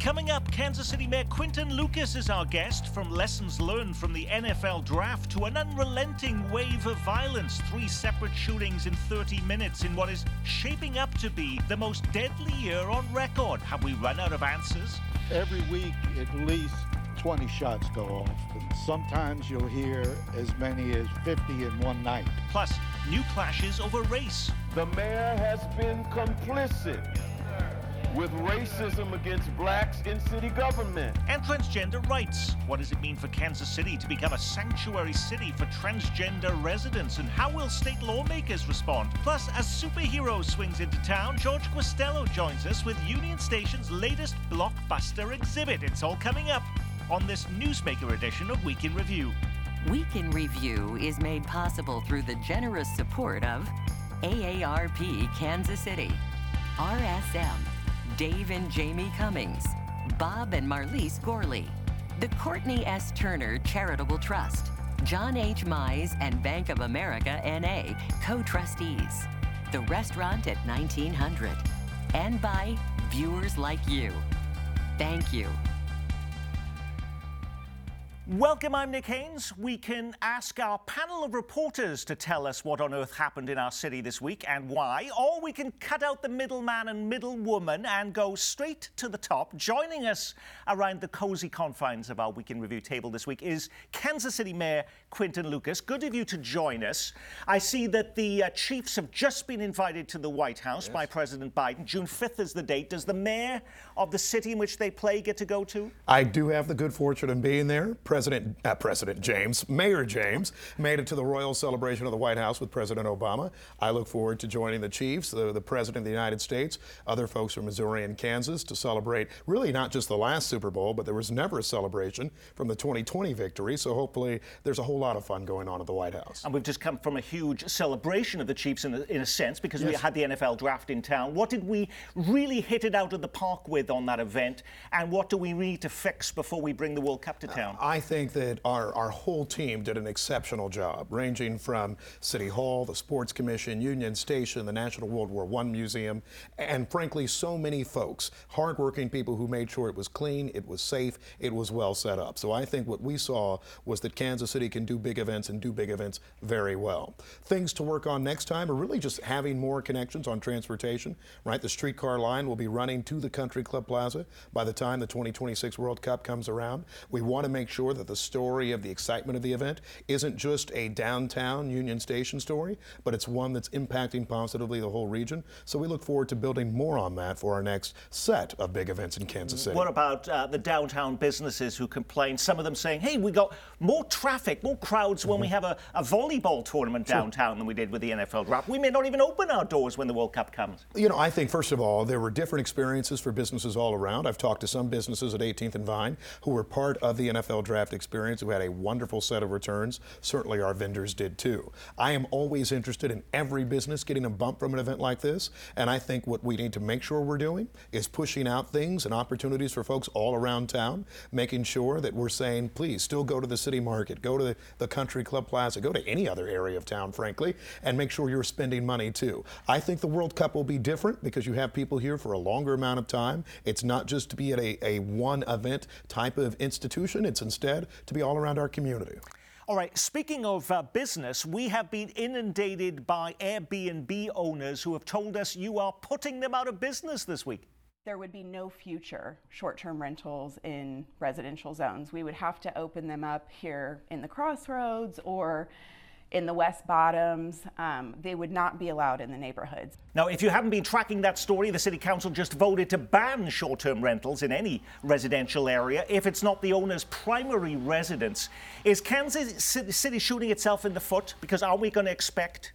Coming up, Kansas City Mayor Quinton Lucas is our guest. From lessons learned from the NFL draft to an unrelenting wave of violence, three separate shootings in 30 minutes in what is shaping up to be the most deadly year on record. Have we run out of answers? Every week, at least 20 shots go off. And sometimes you'll hear as many as 50 in one night. Plus, new clashes over race. The mayor has been complicit with racism against blacks in city government. And transgender rights. What does it mean for Kansas City to become a sanctuary city for transgender residents? And how will state lawmakers respond? Plus, as superhero swings into town, George Guastello joins us with Union Station's latest blockbuster exhibit. It's all coming up on this Newsmaker edition of Week in Review. Week in Review is made possible through the generous support of AARP Kansas City, RSM, Dave and Jamie Cummings, Bob and Marlise Gorley, the Courtney S. Turner Charitable Trust, John H. Mize and Bank of America NA, co trustees, the restaurant at 1900, and by viewers like you. Thank you. Welcome, I'm Nick Haines. We can ask our panel of reporters to tell us what on earth happened in our city this week and why, or we can cut out the middleman and middlewoman and go straight to the top. Joining us around the cozy confines of our Week in Review table this week is Kansas City Mayor Quinton Lucas. Good of you to join us. I see that the uh, Chiefs have just been invited to the White House yes. by President Biden. June 5th is the date. Does the mayor of the city in which they play get to go to? I do have the good fortune of being there. President uh, President James, Mayor James, made it to the royal celebration of the White House with President Obama. I look forward to joining the Chiefs, the, the President of the United States, other folks from Missouri and Kansas to celebrate really not just the last Super Bowl, but there was never a celebration from the 2020 victory. So hopefully there's a whole lot of fun going on at the White House. And we've just come from a huge celebration of the Chiefs in a, in a sense because yes. we had the NFL draft in town. What did we really hit it out of the park with on that event? And what do we need to fix before we bring the World Cup to town? Uh, I think that that our, our whole team did an exceptional job, ranging from City Hall, the Sports Commission, Union Station, the National World War I Museum, and frankly, so many folks, hardworking people who made sure it was clean, it was safe, it was well set up. So I think what we saw was that Kansas City can do big events and do big events very well. Things to work on next time are really just having more connections on transportation, right? The streetcar line will be running to the Country Club Plaza by the time the 2026 World Cup comes around. We want to make sure that the story of the excitement of the event isn't just a downtown Union Station story, but it's one that's impacting positively the whole region. So we look forward to building more on that for our next set of big events in Kansas City. What about uh, the downtown businesses who complain? Some of them saying, hey, we got more traffic, more crowds when mm-hmm. we have a, a, volleyball tournament downtown sure. than we did with the NFL draft. We may not even open our doors when the World Cup comes. You know, I think, first of all, there were different experiences for businesses all around. I've talked to some businesses at 18th and Vine who were part of the NFL draft experience experience who had a wonderful set of returns. Certainly our vendors did too. I am always interested in every business getting a bump from an event like this, and I think what we need to make sure we're doing is pushing out things and opportunities for folks all around town, making sure that we're saying, please still go to the city market, go to the, the country club plaza, go to any other area of town, frankly, and make sure you're spending money too. I think the World Cup will be different because you have people here for a longer amount of time. It's not just to be at a, a one event type of institution, it's instead to be all around our community. All right, speaking of uh, business, we have been inundated by Airbnb owners who have told us you are putting them out of business this week. There would be no future short term rentals in residential zones. We would have to open them up here in the crossroads or in the West Bottoms. Um, they would not be allowed in the neighborhoods. Now, if you haven't been tracking that story, the City Council just voted to ban short term rentals in any residential area if it's not the owner's primary residence. Is Kansas City shooting itself in the foot? Because are we going to expect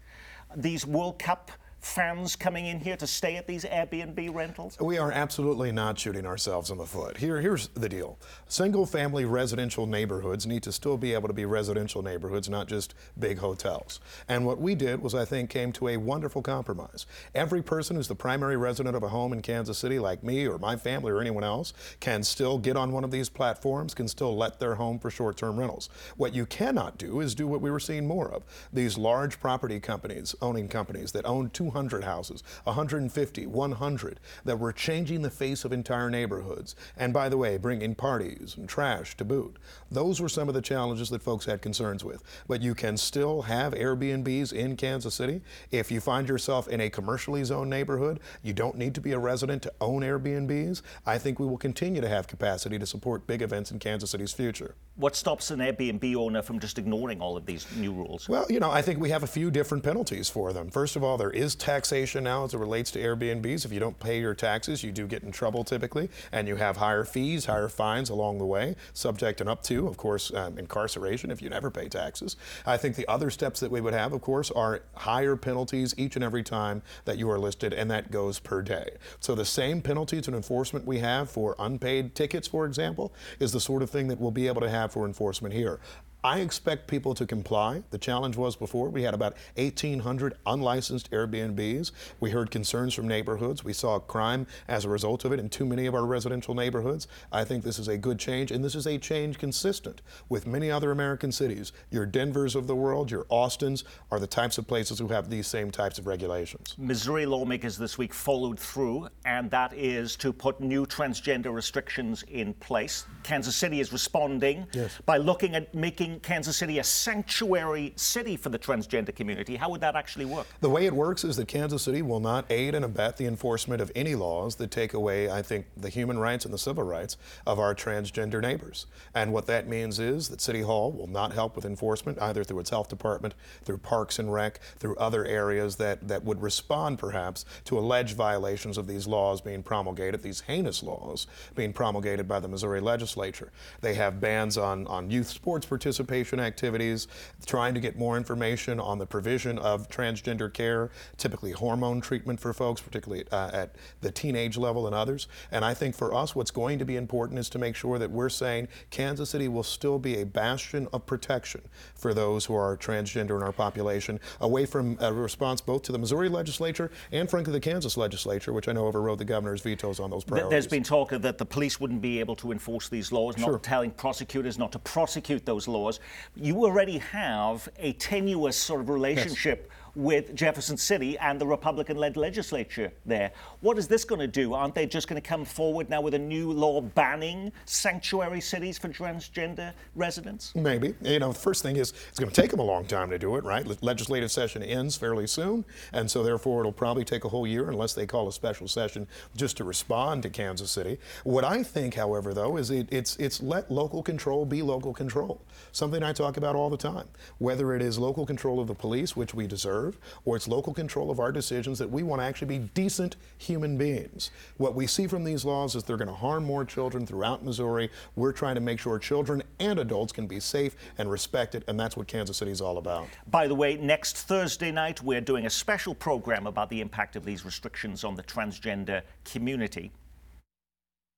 these World Cup? Fans coming in here to stay at these Airbnb rentals? We are absolutely not shooting ourselves in the foot. Here, here's the deal. Single family residential neighborhoods need to still be able to be residential neighborhoods, not just big hotels. And what we did was, I think, came to a wonderful compromise. Every person who's the primary resident of a home in Kansas City, like me or my family or anyone else, can still get on one of these platforms, can still let their home for short term rentals. What you cannot do is do what we were seeing more of these large property companies, owning companies that own 200 200 houses, 150, 100, that we're changing the face of entire neighborhoods. And by the way, bringing parties and trash to boot. Those were some of the challenges that folks had concerns with. But you can still have Airbnbs in Kansas City. If you find yourself in a commercially zoned neighborhood, you don't need to be a resident to own Airbnbs. I think we will continue to have capacity to support big events in Kansas City's future. What stops an Airbnb owner from just ignoring all of these new rules? Well, you know, I think we have a few different penalties for them. First of all, there is taxation now as it relates to Airbnbs. If you don't pay your taxes, you do get in trouble typically, and you have higher fees, higher fines along the way, subject and up to, of course, um, incarceration if you never pay taxes. I think the other steps that we would have, of course, are higher penalties each and every time that you are listed, and that goes per day. So the same penalties and enforcement we have for unpaid tickets, for example, is the sort of thing that we'll be able to have for enforcement here. I expect people to comply. The challenge was before we had about 1,800 unlicensed Airbnbs. We heard concerns from neighborhoods. We saw crime as a result of it in too many of our residential neighborhoods. I think this is a good change, and this is a change consistent with many other American cities. Your Denvers of the world, your Austins are the types of places who have these same types of regulations. Missouri lawmakers this week followed through, and that is to put new transgender restrictions in place. Kansas City is responding Yes. by looking at making Kansas City a sanctuary city for the transgender community. How would that actually work? The way it works is that Kansas City will not aid and abet the enforcement of any laws that take away, I think, the human rights and the civil rights of our transgender neighbors. And what that means is that City Hall will not help with enforcement either through its health department, through Parks and Rec, through other areas that, that would respond perhaps to alleged violations of these laws being promulgated, these heinous laws being promulgated by the Missouri legislature. They have bans on, on youth sports participation activities, trying to get more information on the provision of transgender care, typically hormone treatment for folks, particularly uh, at the teenage level and others. And I think for us, what's going to be important is to make sure that we're saying Kansas City will still be a bastion of protection for those who are transgender in our population, away from a response both to the Missouri legislature and, frankly, the Kansas legislature, which I know overrode the governor's vetoes on those priorities. There's been talk of that the police wouldn't be able to enforce these laws, not Sure. telling prosecutors not to prosecute those laws. You already have a tenuous sort of relationship with Jefferson City and the Republican led legislature there. What is this going to do? Aren't they just going to come forward now with a new law banning sanctuary cities for transgender residents? Maybe. You know, the first thing is it's going to take them a long time to do it, right? Le- Legislative session ends fairly soon, and so therefore it'll probably take a whole year unless they call a special session just to respond to Kansas City. What I think, however, though, is it, it's it's let local control be local control. Something I talk about all the time. Whether it is local control of the police, which we deserve, or it's local control of our decisions that we want to actually be decent human beings. What we see from these laws is they're going to harm more children throughout Missouri. We're trying to make sure children and adults can be safe and respected, and that's what Kansas City is all about. By the way, next Thursday night, we're doing a special program about the impact of these restrictions on the transgender community.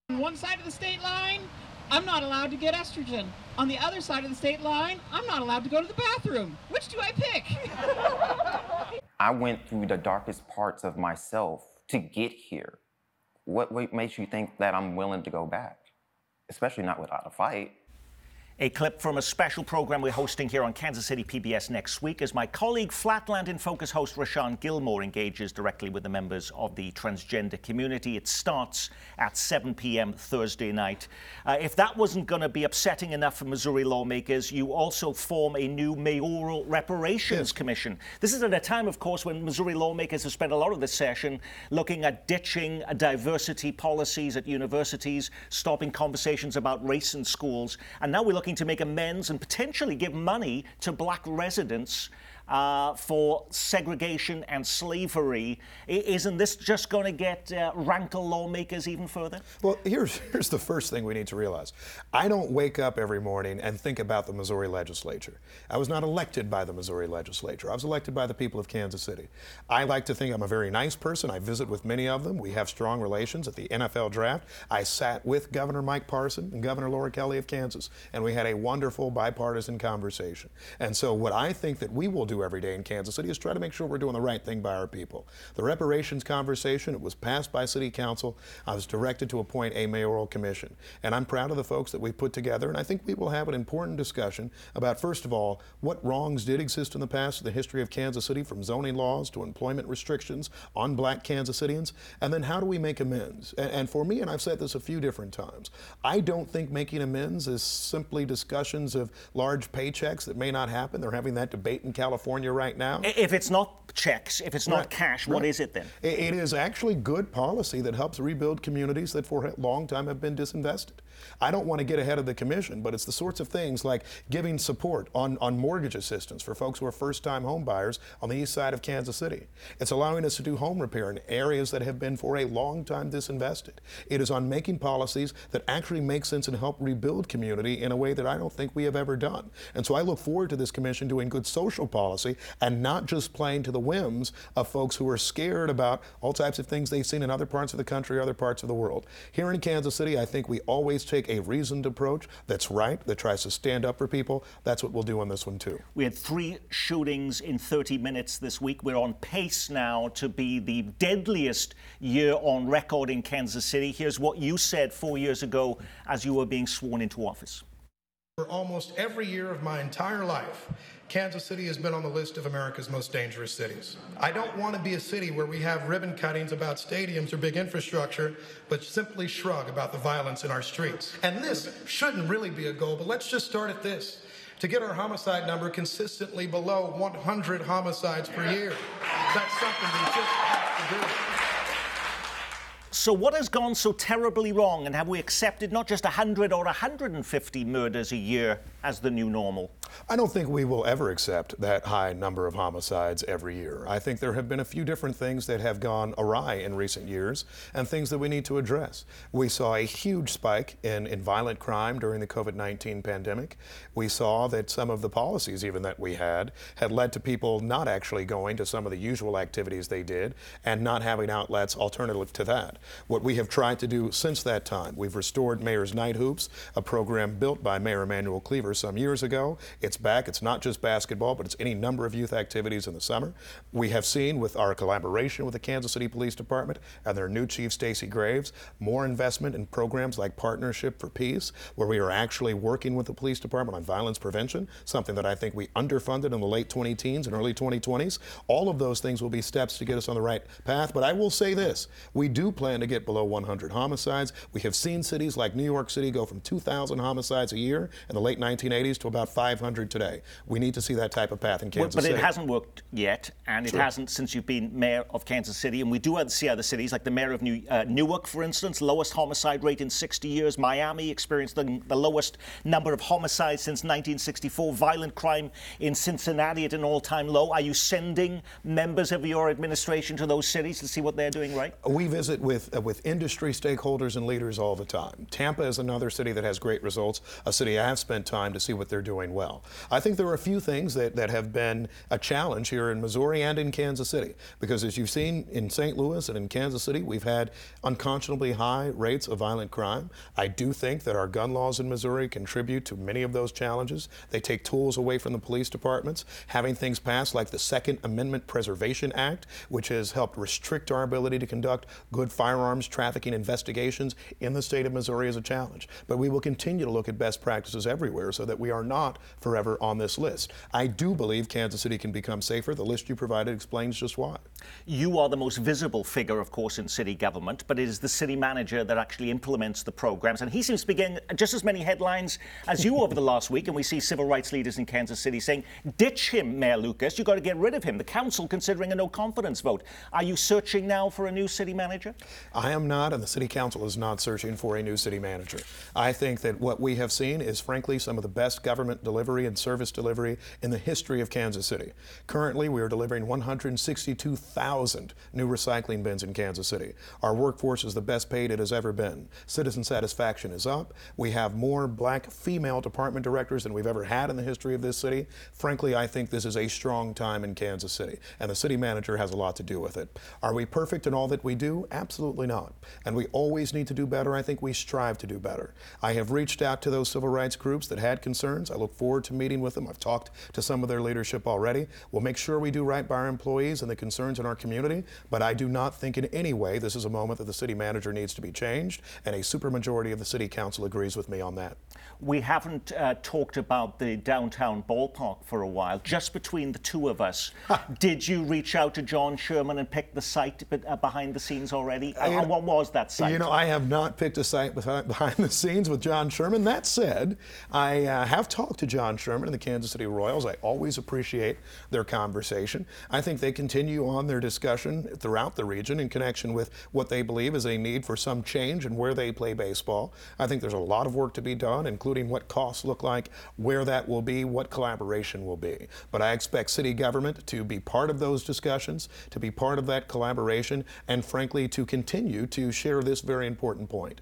On one side of the state line, I'm not allowed to get estrogen. On the other side of the state line, I'm not allowed to go to the bathroom. Which do I pick? I went through the darkest parts of myself to get here. What, makes you think that I'm willing to go back? Especially not without a fight. A clip from a special program we're hosting here on Kansas City PBS next week as my colleague Flatland in Focus host Rashawn Gilmore engages directly with the members of the transgender community. It starts at 7 p.m. Thursday night. Uh, if that wasn't going to be upsetting enough for Missouri lawmakers, you also form a new mayoral reparations commission. This is at a time, of course, when Missouri lawmakers have spent a lot of this session looking at ditching diversity policies at universities, stopping conversations about race in schools, and now we're looking to make amends and potentially give money to black residents uh, for segregation and slavery. Isn't this just going to get uh, rankle lawmakers even further? Well, here's, here's the first thing we need to realize. I don't wake up every morning and think about the Missouri legislature. I was not elected by the Missouri legislature. I was elected by the people of Kansas City. I like to think I'm a very nice person. I visit with many of them. We have strong relations. At the NFL draft, I sat with Governor Mike Parson and Governor Laura Kelly of Kansas, and we had a wonderful bipartisan conversation. And so, what I think that we will do every day in Kansas City is try to make sure we're doing the right thing by our people. The reparations conversation, it was passed by City Council. I was directed to appoint a mayoral commission. And I'm proud of the folks that we've put together. And I think we will have an important discussion about, first of all, what wrongs did exist in the past in the history of Kansas City, from zoning laws to employment restrictions on black Kansas Citians, and then how do we make amends? And, and for me, and I've said this a few different times, I don't think making amends is simply discussions of large paychecks that may not happen. They're having that debate in California right now. If it's not checks, if it's not Right, cash, what right. is it then? It is actually good policy that helps rebuild communities that for a long time have been disinvested. I don't want to get ahead of the commission, but it's the sorts of things like giving support on, on mortgage assistance for folks who are first time home buyers on the east side of Kansas City. It's allowing us to do home repair in areas that have been for a long time disinvested. It is on making policies that actually make sense and help rebuild community in a way that I don't think we have ever done. And so I look forward to this commission doing good social policy and not just playing to the whims of folks who are scared about all types of things they've seen in other parts of the country, other parts of the world. Here in Kansas City, I think we always take a reasoned approach that's right, that tries to stand up for people. That's what we'll do on this one, too. We had three shootings in 30 minutes this week. We're on pace now to be the deadliest year on record in Kansas City. Here's what you said four years ago as you were being sworn into office. For almost every year of my entire life, Kansas City has been on the list of America's most dangerous cities. I don't want to be a city where we have ribbon cuttings about stadiums or big infrastructure, but simply shrug about the violence in our streets. And this shouldn't really be a goal, but let's just start at this. To get our homicide number consistently below 100 homicides per year. That's something we just have to do. So, what has gone so terribly wrong, and have we accepted not just 100 or 150 murders a year as the new normal? I don't think we will ever accept that high number of homicides every year. I think there have been a few different things that have gone awry in recent years and things that we need to address. We saw a huge spike in, in violent crime during the COVID 19 pandemic. We saw that some of the policies, even that we had, had led to people not actually going to some of the usual activities they did and not having outlets alternative to that. What we have tried to do since that time, we've restored Mayor's Night Hoops, a program built by Mayor Emanuel Cleaver some years ago. It's back. It's not just basketball, but it's any number of youth activities in the summer. We have seen with our collaboration with the Kansas City Police Department and their new chief, Stacy Graves, more investment in programs like Partnership for Peace, where we are actually working with the police department on violence prevention, something that I think we underfunded in the late 20 teens and early 2020s. All of those things will be steps to get us on the right path. But I will say this we do plan to get below 100 homicides. We have seen cities like New York City go from 2,000 homicides a year in the late 1980s to about 500 today. We need to see that type of path in Well, Kansas but City. But it hasn't worked yet, and it hasn't since you've been mayor of Kansas City. And we do have- see other cities, like the mayor of New, uh, Newark, for instance, lowest homicide rate in 60 years. Miami experienced the, the lowest number of homicides since 1964. Violent crime in Cincinnati at an all-time low. Are you sending members of your administration to those cities to see what they're doing right? We visit with uh, with industry stakeholders and leaders all the time. Tampa is another city that has great results, a city I have spent time to see what they're doing well. I think there are a few things that, that have been a challenge here in Missouri and in Kansas City, because as you've seen in St. Louis and in Kansas City, we've had unconscionably high rates of violent crime. I do think that our gun laws in Missouri contribute to many of those challenges. They take tools away from the police departments. Having things passed like the Second Amendment Preservation Act, which has helped restrict our ability to conduct good firearms trafficking investigations in the state of Missouri, is a challenge. But we will continue to look at best practices everywhere so that we are not forever on this list. I do believe Kansas City can become safer. The list you provided explains just why. You are the most visible figure, of course, in city government, but it is the city manager that actually implements the programs. And he seems to be getting just as many headlines as you over the last week. And we see civil rights leaders in Kansas City saying, ditch him, Mayor Lucas. You've got to get rid of him. The council considering a no confidence vote. Are you searching now for a new city manager? I am not, and the City Council is not searching for a new city manager. I think that what we have seen is, frankly, some of the best government delivery and service delivery in the history of Kansas City. Currently, we are delivering 162,000 new recycling bins in Kansas City. Our workforce is the best paid it has ever been. Citizen satisfaction is up. We have more black female department directors than we've ever had in the history of this city. Frankly, I think this is a strong time in Kansas City, and the city manager has a lot to do with it. Are we perfect in all that we do? Absolutely not. And we always need to do better. I think we strive to do better. I have reached out to those civil rights groups that had concerns. I look forward to meeting with them. I've talked to some of their leadership already. We'll make sure we do right by our employees and the concerns in our community, but I do not think in any way this is a moment that the city manager needs to be changed, and a supermajority of the city council agrees with me on that. We haven't uh, talked about the downtown ballpark for a while. Just between the two of us, did you reach out to John Sherman and pick the site uh, behind the scenes already? Uh, what was that site? You know, I have not picked a site behind the scenes with John Sherman. That said, I uh, have talked to John Sherman and the Kansas City Royals. I always appreciate their conversation. I think they continue on their discussion throughout the region in connection with what they believe is a need for some change in where they play baseball. I think there's a lot of work to be done, including including what costs look like, where that will be, what collaboration will be. But I expect city government to be part of those discussions, to be part of that collaboration, and frankly, to continue to share this very important point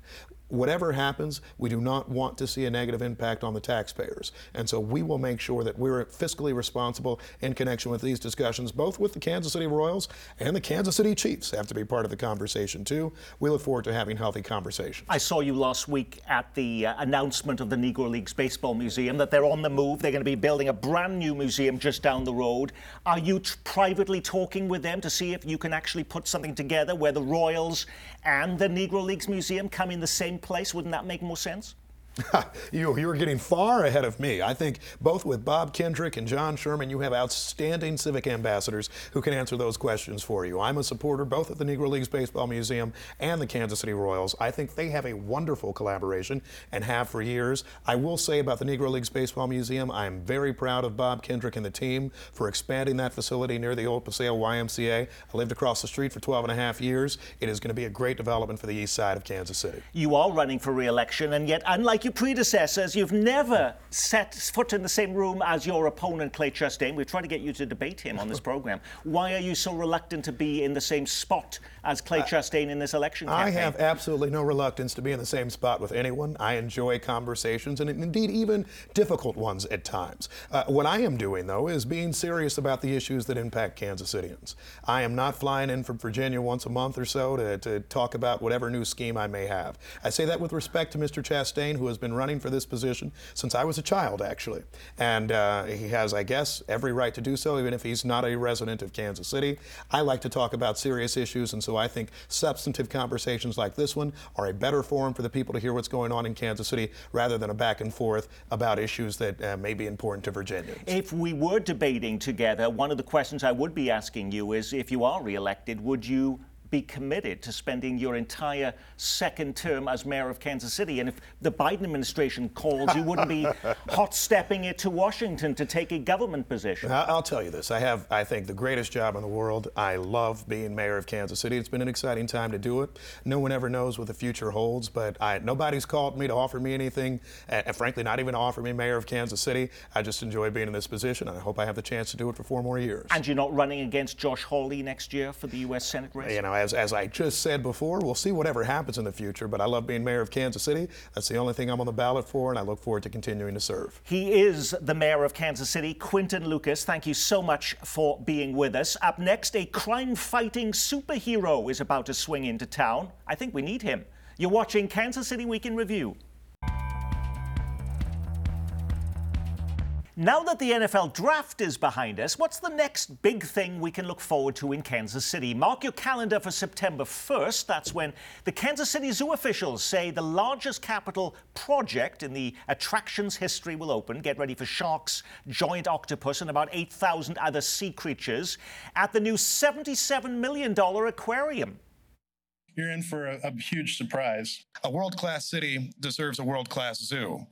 whatever happens, we do not want to see a negative impact on the taxpayers. And so we will make sure that we're fiscally responsible in connection with these discussions, both with the Kansas City Royals and the Kansas City Chiefs have to be part of the conversation too. We look forward to having healthy conversations. I saw you last week at the uh, announcement of the Negro Leagues Baseball Museum that they're on the move. They're going to be building a brand new museum just down the road. Are you t- privately talking with them to see if you can actually put something together where the Royals and the Negro Leagues Museum come in the same place? Wouldn't that make more sense? you, you are getting far ahead of me. I think both with Bob Kendrick and John Sherman, you have outstanding civic ambassadors who can answer those questions for you. I'm a supporter both at the Negro Leagues Baseball Museum and the Kansas City Royals. I think they have a wonderful collaboration and have for years. I will say about the Negro Leagues Baseball Museum, I am very proud of Bob Kendrick and the team for expanding that facility near the old Paseo YMCA. I lived across the street for 12 and a half years. It is going to be a great development for the east side of Kansas City. You are running for re-election, and yet, unlike your predecessors, you've never set foot in the same room as your opponent, Clay Chastain. We've tried to get you to debate him on this program. Why are you so reluctant to be in the same spot as Clay Chastain in this election campaign? I have absolutely no reluctance to be in the same spot with anyone. I enjoy conversations, and indeed even difficult ones at times. Uh, what I am doing, though, is being serious about the issues that impact Kansas Citians. I am not flying in from Virginia once a month or so to, to talk about whatever new scheme I may have. I say that with respect to Mr. Chastain, who has been running for this position since I was a child, actually. And uh, he has, I guess, every right to do so, even if he's not a resident of Kansas City. I like to talk about serious issues, and so I think substantive conversations like this one are a better forum for the people to hear what's going on in Kansas City rather than a back and forth about issues that uh, may be important to Virginians. If we were debating together, one of the questions I would be asking you is if you are reelected, would you be committed to spending your entire second term as mayor of Kansas City. And if the Biden administration calls, you wouldn't be hot stepping it to Washington to take a government position. I'll tell you this. I have, I think, the greatest job in the world. I love being mayor of Kansas City. It's been an exciting time to do it. No one ever knows what the future holds, but I, nobody's called me to offer me anything, and frankly, not even to offer me mayor of Kansas City. I just enjoy being in this position, and I hope I have the chance to do it for four more years. And you're not running against Josh Hawley next year for the U.S. Senate race? You know, as, as I just said before, we'll see whatever happens in the future, but I love being mayor of Kansas City. That's the only thing I'm on the ballot for, and I look forward to continuing to serve. He is the mayor of Kansas City, Quinton Lucas. Thank you so much for being with us. Up next, a crime fighting superhero is about to swing into town. I think we need him. You're watching Kansas City Week in Review. Now that the NFL draft is behind us, what's the next big thing we can look forward to in Kansas City? Mark your calendar for September 1st. That's when the Kansas City Zoo officials say the largest capital project in the attraction's history will open. Get ready for sharks, giant octopus, and about 8,000 other sea creatures at the new $77 million aquarium you're in for a, a huge surprise. A world class city deserves a world class zoo.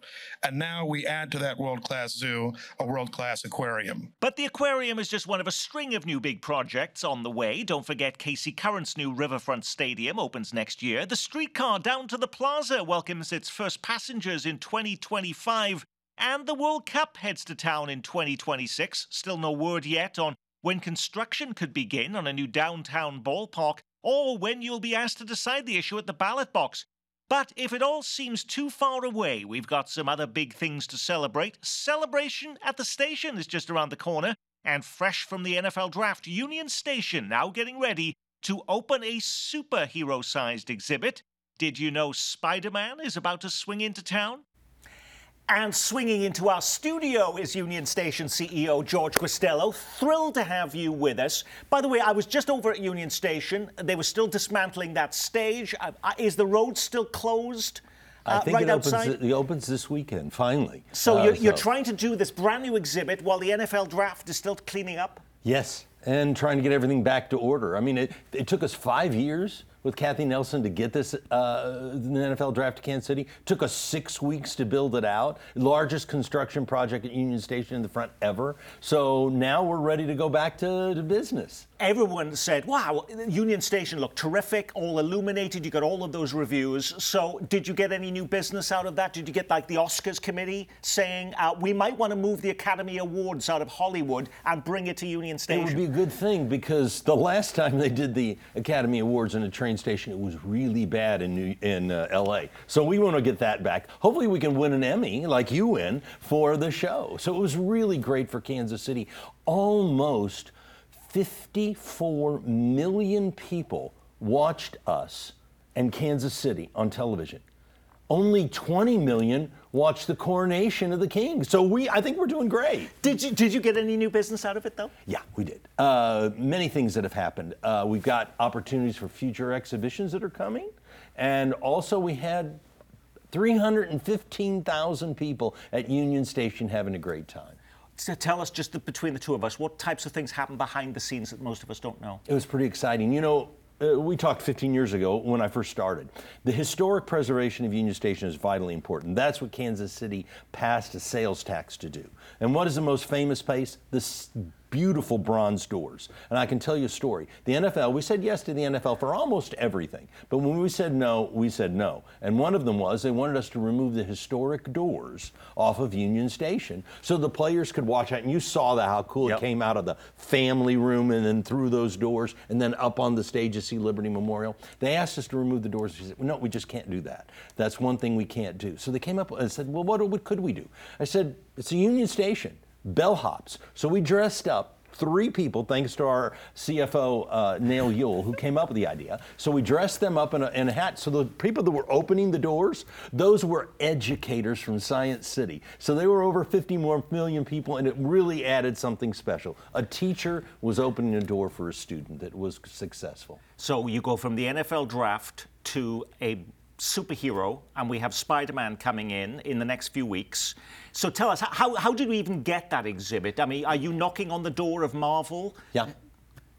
And now we add to that world class zoo a world class aquarium. But the aquarium is just one of a string of new big projects on the way. Don't forget KC Current's new Riverfront Stadium opens next year. The streetcar down to the plaza welcomes its first passengers in 2025. And the World Cup heads to town in 2026. Still no word yet on when construction could begin on a new downtown ballpark or when you'll be asked to decide the issue at the ballot box. But if it all seems too far away, we've got some other big things to celebrate. Celebration at the station is just around the corner, and fresh from the NFL draft, Union Station now getting ready to open a superhero sized exhibit. Did you know Spider Man is about to swing into town? And swinging into our studio is Union Station CEO George Guastello. Thrilled to have you with us. By the way, I was just over at Union Station. They were still dismantling that stage. Uh, uh is the road still closed? I uh, think right it, opens, it opens this weekend, finally. So, Uh, you're, you're trying to do this brand new exhibit while the NFL draft is still cleaning up? Yes, and trying to get everything back to order. I mean, it, it took us five years with Kathy Nelson to get this uh, the NFL draft to Kansas City. Took us six weeks to build it out. Largest construction project at Union Station in the front ever. So now we're ready to go back to, to business. Everyone said, wow, Union Station looked terrific, all illuminated. You got all of those reviews. So, did you get any new business out of that? Did you get like the Oscars committee saying, uh, we might want to move the Academy Awards out of Hollywood and bring it to Union Station? It would be a good thing because the last time they did the Academy Awards in a train station, it was really bad in New, in uh, L.A. So we want to get that back. Hopefully, we can win an Emmy like you win for the show. So it was really great for Kansas City. Almost 54 million people watched us and Kansas City on television. Only 20 million watched the coronation of the king. So we, I think we're doing great. Did you did you get any new business out of it though? Yeah, we did. Uh, many things that have happened. Uh, we've got opportunities for future exhibitions that are coming, and also we had 315,000 people at Union Station having a great time. So tell us just the, between the two of us, what types of things happen behind the scenes that most of us don't know? It was pretty exciting. You know, uh, we talked 15 years ago when I first started. The historic preservation of Union Station is vitally important. That's what Kansas City passed a sales tax to do. And what is the most famous place? This beautiful bronze doors. And I can tell you a story. The NFL, we said yes to the NFL for almost everything. But when we said no, we said no. And one of them was they wanted us to remove the historic doors off of Union Station so the players could watch it. And you saw that, how cool Yep. it came out of the family room and then through those doors and then up on the stage to see Liberty Memorial. They asked us to remove the doors. We said, no, we just can't do that. That's one thing we can't do. So they came up and said, well, what, what could we do? I said, it's a Union Station, bellhops. So we dressed up three people, thanks to our CFO, uh, Nail Yule, who came up with the idea. So we dressed them up in a, in a hat. So the people that were opening the doors, those were educators from Science City. So they were over 50 more million people, and it really added something special. A teacher was opening a door for a student that was successful. So you go from the NFL draft to a superhero, and we have Spider Man coming in in the next few weeks. So tell us, how, how did we even get that exhibit? I mean, are you knocking on the door of Marvel? Yeah.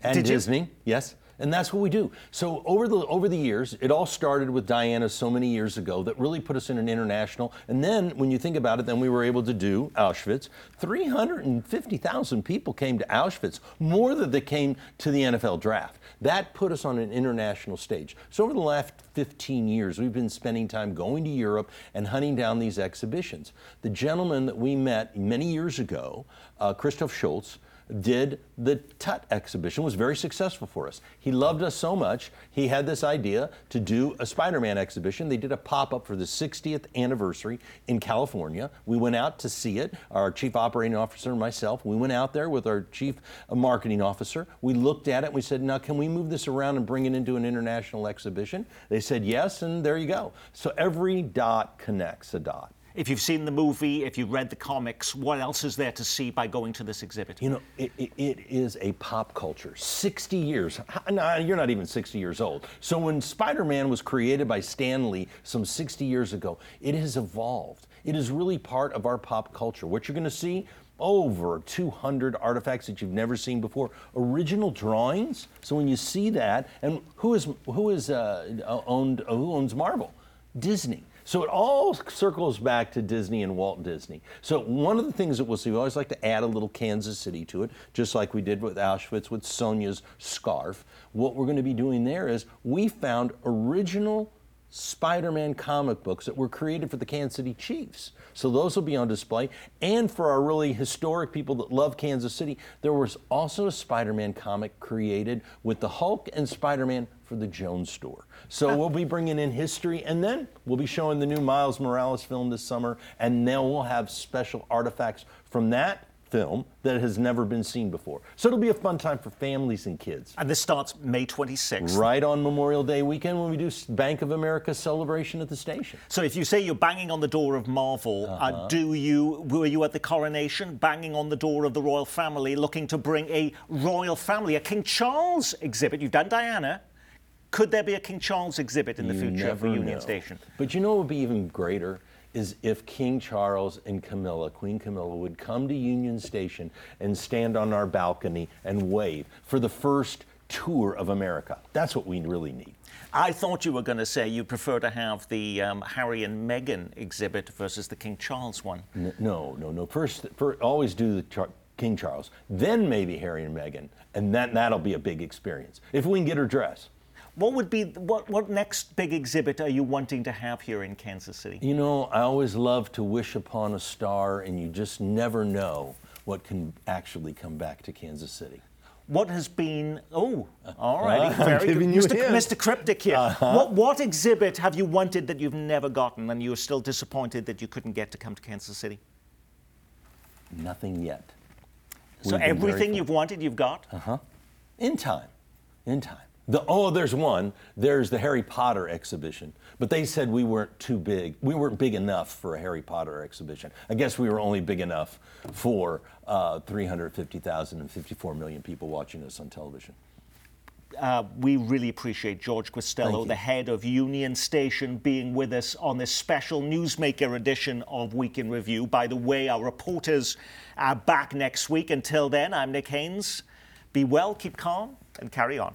And Did you- Disney, yes. And that's what we do. So over the over the years, it all started with Diana so many years ago that really put us in an international. And then when you think about it, then we were able to do Auschwitz. 350,000 people came to Auschwitz, more than they came to the NFL draft. That put us on an international stage. So over the last 15 years, we've been spending time going to Europe and hunting down these exhibitions. The gentleman that we met many years ago, uh, Christoph Schultz, did the Tut exhibition was very successful for us. He loved us so much, he had this idea to do a Spider-Man exhibition. They did a pop-up for the 60th anniversary in California. We went out to see it, our chief operating officer and myself. We went out there with our chief marketing officer. We looked at it and we said, now can we move this around and bring it into an international exhibition? They said yes, and there you go. So every dot connects a dot. If you've seen the movie, if you've read the comics, what else is there to see by going to this exhibit? You know, it, it, it is a pop culture. 60 years. No, you're not even 60 years old. So when Spider Man was created by Stan Lee some 60 years ago, it has evolved. It is really part of our pop culture. What you're going to see over 200 artifacts that you've never seen before, original drawings. So when you see that, and who is who is uh, owned who owns Marvel? Disney. So it all circles back to Disney and Walt Disney. So one of the things that we'll see, we always like to add a little Kansas City to it, just like we did with Auschwitz with Sonia's scarf. What we're going to be doing there is we found original Spider-Man comic books that were created for the Kansas City Chiefs. So those will be on display. And for our really historic people that love Kansas City, there was also a Spider-Man comic created with the Hulk and Spider-Man for the Jones store. So we'll be bringing in history and then we'll be showing the new Miles Morales film this summer and then we'll have special artifacts from that film that has never been seen before. So it'll be a fun time for families and kids. And this starts May 26th. Right on Memorial Day weekend when we do Bank of America celebration at the station. So if you say you're banging on the door of Marvel, uh Uh-huh. do you were you at the coronation banging on the door of the royal family looking to bring a royal family, a King Charles exhibit? You've done Diana. Could there be a King Charles exhibit in the You future for Union know. Station? But you know what would be even greater is if King Charles and Camilla, Queen Camilla, would come to Union Station and stand on our balcony and wave for the first tour of America. That's what we really need. I thought you were going to say you prefer to have the um, Harry and Meghan exhibit versus the King Charles one. No, no, no. First, first always do the Char- King Charles, then maybe Harry and Meghan, and that that'll be a big experience if we can get her dress. What would be what what next big exhibit are you wanting to have here in Kansas City? You know, I always love to wish upon a star, and you just never know what can actually come back to Kansas City. What has been? Oh, all righty, I'm very good, Mr. Mr. Cryptic here. Uh-huh. What what exhibit have you wanted that you've never gotten, and you're still disappointed that you couldn't get to come to Kansas City? Nothing yet. So We've been everything you've wanted, you've got. Uh huh. In time. In time. The, oh, there's one. There's the Harry Potter exhibition. But they said we weren't too big. We weren't big enough for a Harry Potter exhibition. I guess we were only big enough for uh, 350,000 and 54 million people watching us on television. Uh, we really appreciate George Guastello, the head of Union Station, being with us on this special Newsmaker edition of Week in Review. By the way, our reporters are back next week. Until then, I'm Nick Haines. Be well, keep calm, and carry on.